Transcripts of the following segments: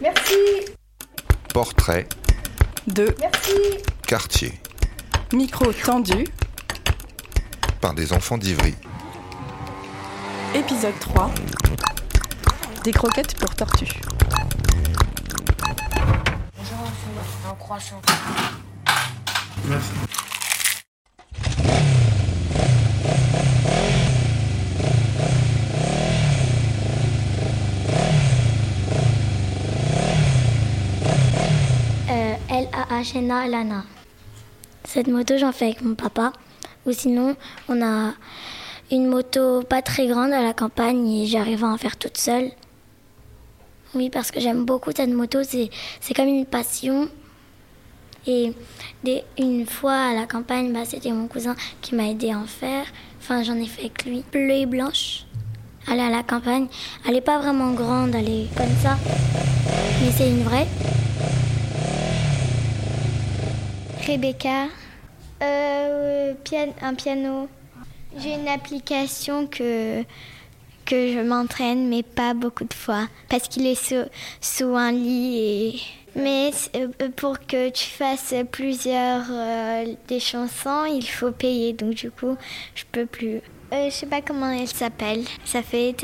Merci. Portrait. De. Merci. Quartier. Micro tendu. Par des enfants d'Ivry. Épisode 3. Des croquettes pour tortues. Un croissant. Merci. Euh, Cette moto, j'en fais avec mon papa. Ou sinon, on a une moto pas très grande à la campagne et j'arrive à en faire toute seule. Oui, parce que j'aime beaucoup cette moto. C'est, comme une passion. Et une fois à la campagne, bah, c'était mon cousin qui m'a aidé à en faire. Enfin, j'en ai fait avec lui. Bleue et blanche. Aller à la campagne. Elle n'est pas vraiment grande, elle est comme ça. Mais c'est une vraie. Rebecca, euh, un piano. J'ai une application que, que je m'entraîne, mais pas beaucoup de fois, parce qu'il est sous, sous un lit. Et... Mais euh, pour que tu fasses plusieurs euh, des chansons, il faut payer, donc du coup, je peux plus. Je sais pas comment elle s'appelle. Ça fait.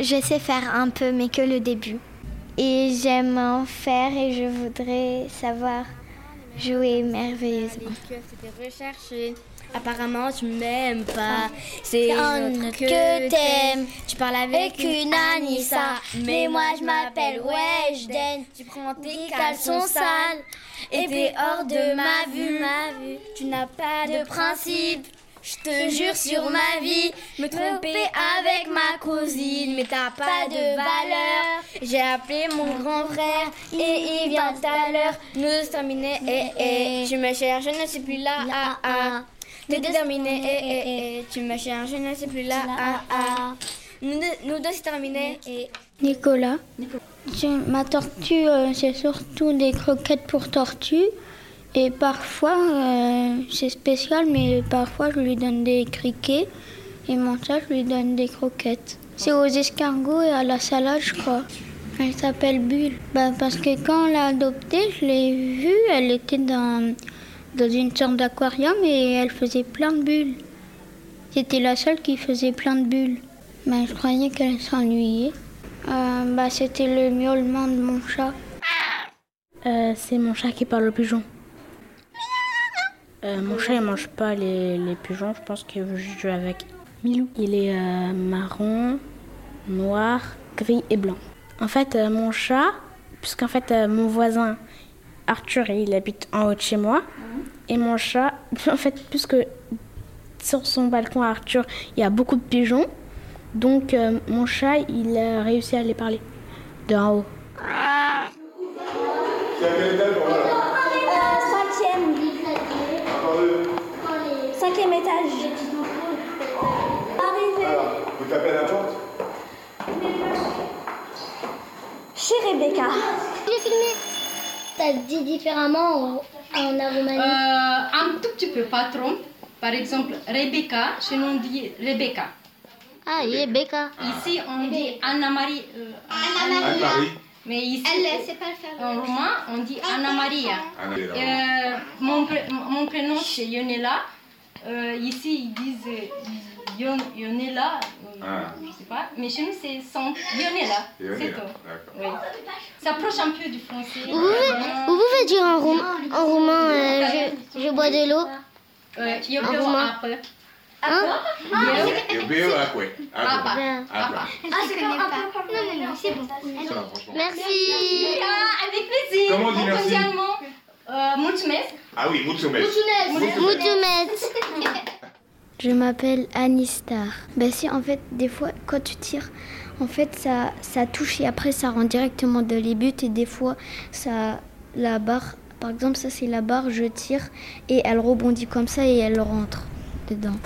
Je sais faire un peu, mais que le début. Et j'aime en faire et je voudrais savoir jouer merveilleusement. C'était recherché. Apparemment, tu m'aimes pas. C'est autre que t'aimes. Tu parles avec une Anissa. Mais moi, je m'appelle Weshden. Tu prends tes caleçons sales. Et t'es hors de ma vue. Tu n'as pas de principe. Je te jure sur ma vie, me tromper avec ma cousine, mais t'as pas de valeur. J'ai appelé mon grand frère et il vient tout à l'heure nous terminer. Eh, eh, tu me cherches, je ne suis plus là. Ah, ah. Nous deux terminés, eh, eh, eh. Tu me cherches, je ne suis plus là. Ah, ah. Nous deux, nous deux c'est terminé. Et Nicolas. Je- ma tortue, euh, c'est surtout des croquettes pour tortue. Et parfois, euh, c'est spécial, mais parfois je lui donne des criquets. Et mon chat, je lui donne des croquettes. C'est aux escargots et à la salade, je crois. Elle s'appelle Bulle. Bah, parce que quand on l'a adoptée, je l'ai vue, elle était dans, dans une sorte d'aquarium et elle faisait plein de bulles. C'était la seule qui faisait plein de bulles. Ben, je croyais qu'elle s'ennuyait. Bah, c'était le miaulement de mon chat. Euh, c'est mon chat qui parle au pigeon. Euh, mon chat il mange pas les, les pigeons, je pense qu'il veut juste jouer avec. Milou. Il est euh, marron, noir, gris et blanc. En fait, euh, mon chat, puisqu'en fait euh, mon voisin Arthur il habite en haut de chez moi, et mon chat, en fait, puisque sur son balcon à Arthur il y a beaucoup de pigeons, donc euh, mon chat il a réussi à les parler d'en haut. Cinquième étage. Arrivé Vous tapez à la porte chez Rebecca. J'ai filmé. T'as dit différemment en, Roumanie. Euh, un tout petit peu, pas trop. Par exemple, Rebecca, chez nous on dit Rebecca. Ah, Rebecca. Ici on dit Anna-Marie. euh, Anne-Marie. mais ici, sait pas le faire. en roumain, on dit Anna-Maria. Anne-Marie. Euh, mon, mon prénom c'est Yonela. Euh, ici ils disent euh, Yon- Yonela. euh, Ah. Je sais pas. Mais chez nous c'est sans Yonela. C'est tout. Oui. Ça approche un peu du français. Vous pouvez, vous pouvez dire en, roumain, en roumain euh, je, je bois de l'eau. Euh, beau roumain. Hein? Quoi Ah, c'est bon. Merci. Ah, avec plaisir. Comment on dit merci Mondialement, euh, mulțumesc. Ah oui, mulțumesc. Moutumet. Je m'appelle Anistar. Ben si, en fait, des fois, quand tu tires, en fait, ça, ça touche et après, ça rend directement de les buts. Et des fois, ça, la barre, par exemple, ça, c'est la barre, je tire et elle rebondit comme ça et elle rentre dedans.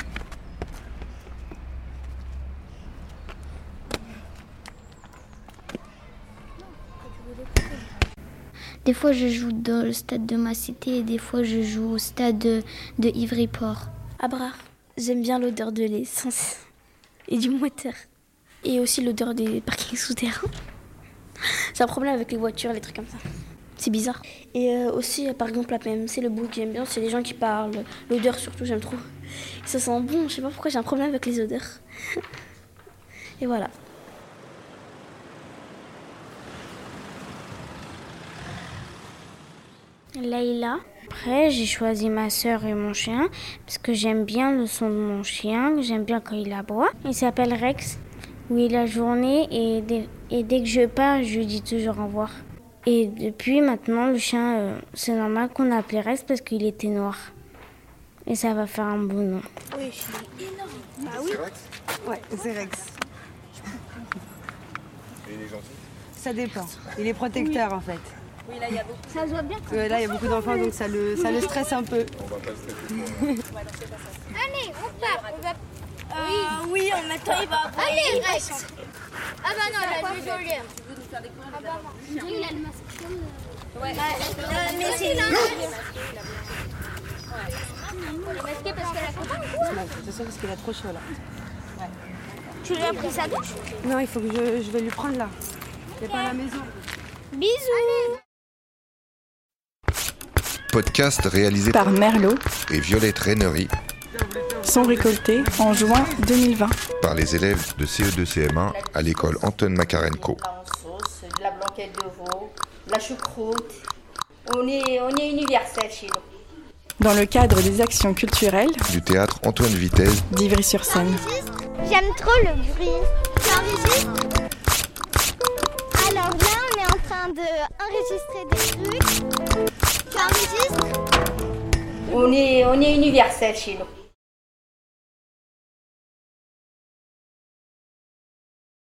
Des fois, je joue dans le stade de ma cité et des fois, je joue au stade de, de Ivry-Port. J'aime bien l'odeur de l'essence et du moteur. Et aussi l'odeur des parkings souterrains. C'est un problème avec les voitures, les trucs comme ça. C'est bizarre. Et euh, aussi, euh, par exemple, la PMC, le bruit que j'aime bien, c'est les gens qui parlent. L'odeur surtout, j'aime trop. Ça sent bon, je sais pas pourquoi j'ai un problème avec les odeurs. Et voilà. Leïla. Après, j'ai choisi ma sœur et mon chien parce que j'aime bien le son de mon chien, j'aime bien quand il aboie. Il s'appelle Rex. Oui, la journée et dès, et dès que je pars, je lui dis toujours au revoir. Et depuis maintenant, le chien, euh, c'est normal qu'on l'appelait Rex parce qu'il était noir. Et ça va faire un beau nom. Oui, je suis énorme. Bah oui. C'est Rex Ouais, c'est Rex. Et il est gentil Ça dépend. Il est protecteur en fait. Oui, là, il y a beaucoup. Ça se voit bien. Ouais, là, il y a beaucoup d'enfants, donc ça le, ça le stresse un peu. On va pas le stresser. Allez, on part. On va... Euh, oui, en même temps, il va avoir. Allez, Rex. Ah bah non, là, je vais rigoler. Ah bah non. Il a le masque. Ouais. Euh, mais c'est là. Masqué parce que la Non, c'est sûr parce qu'il a trop chaud là. Tu lui as pris sa douche? Non, il faut que je, je vais lui prendre là. Il est pas à la maison. Bisous. Podcast réalisé Par Merlot, et Violette Rainery sont récoltés en juin 2020. par les élèves de CE2-CM1 à l'école Anton Makarenko. la blanquette de veau, de la choucroute. On est, on est universel chez nous. Dans le cadre des actions culturelles Du théâtre Antoine Vitesse d'Ivry-sur-Seine. J'aime trop le bruit. Alors là, on est en train de enregistrer des trucs. On est, on est universel chez nous.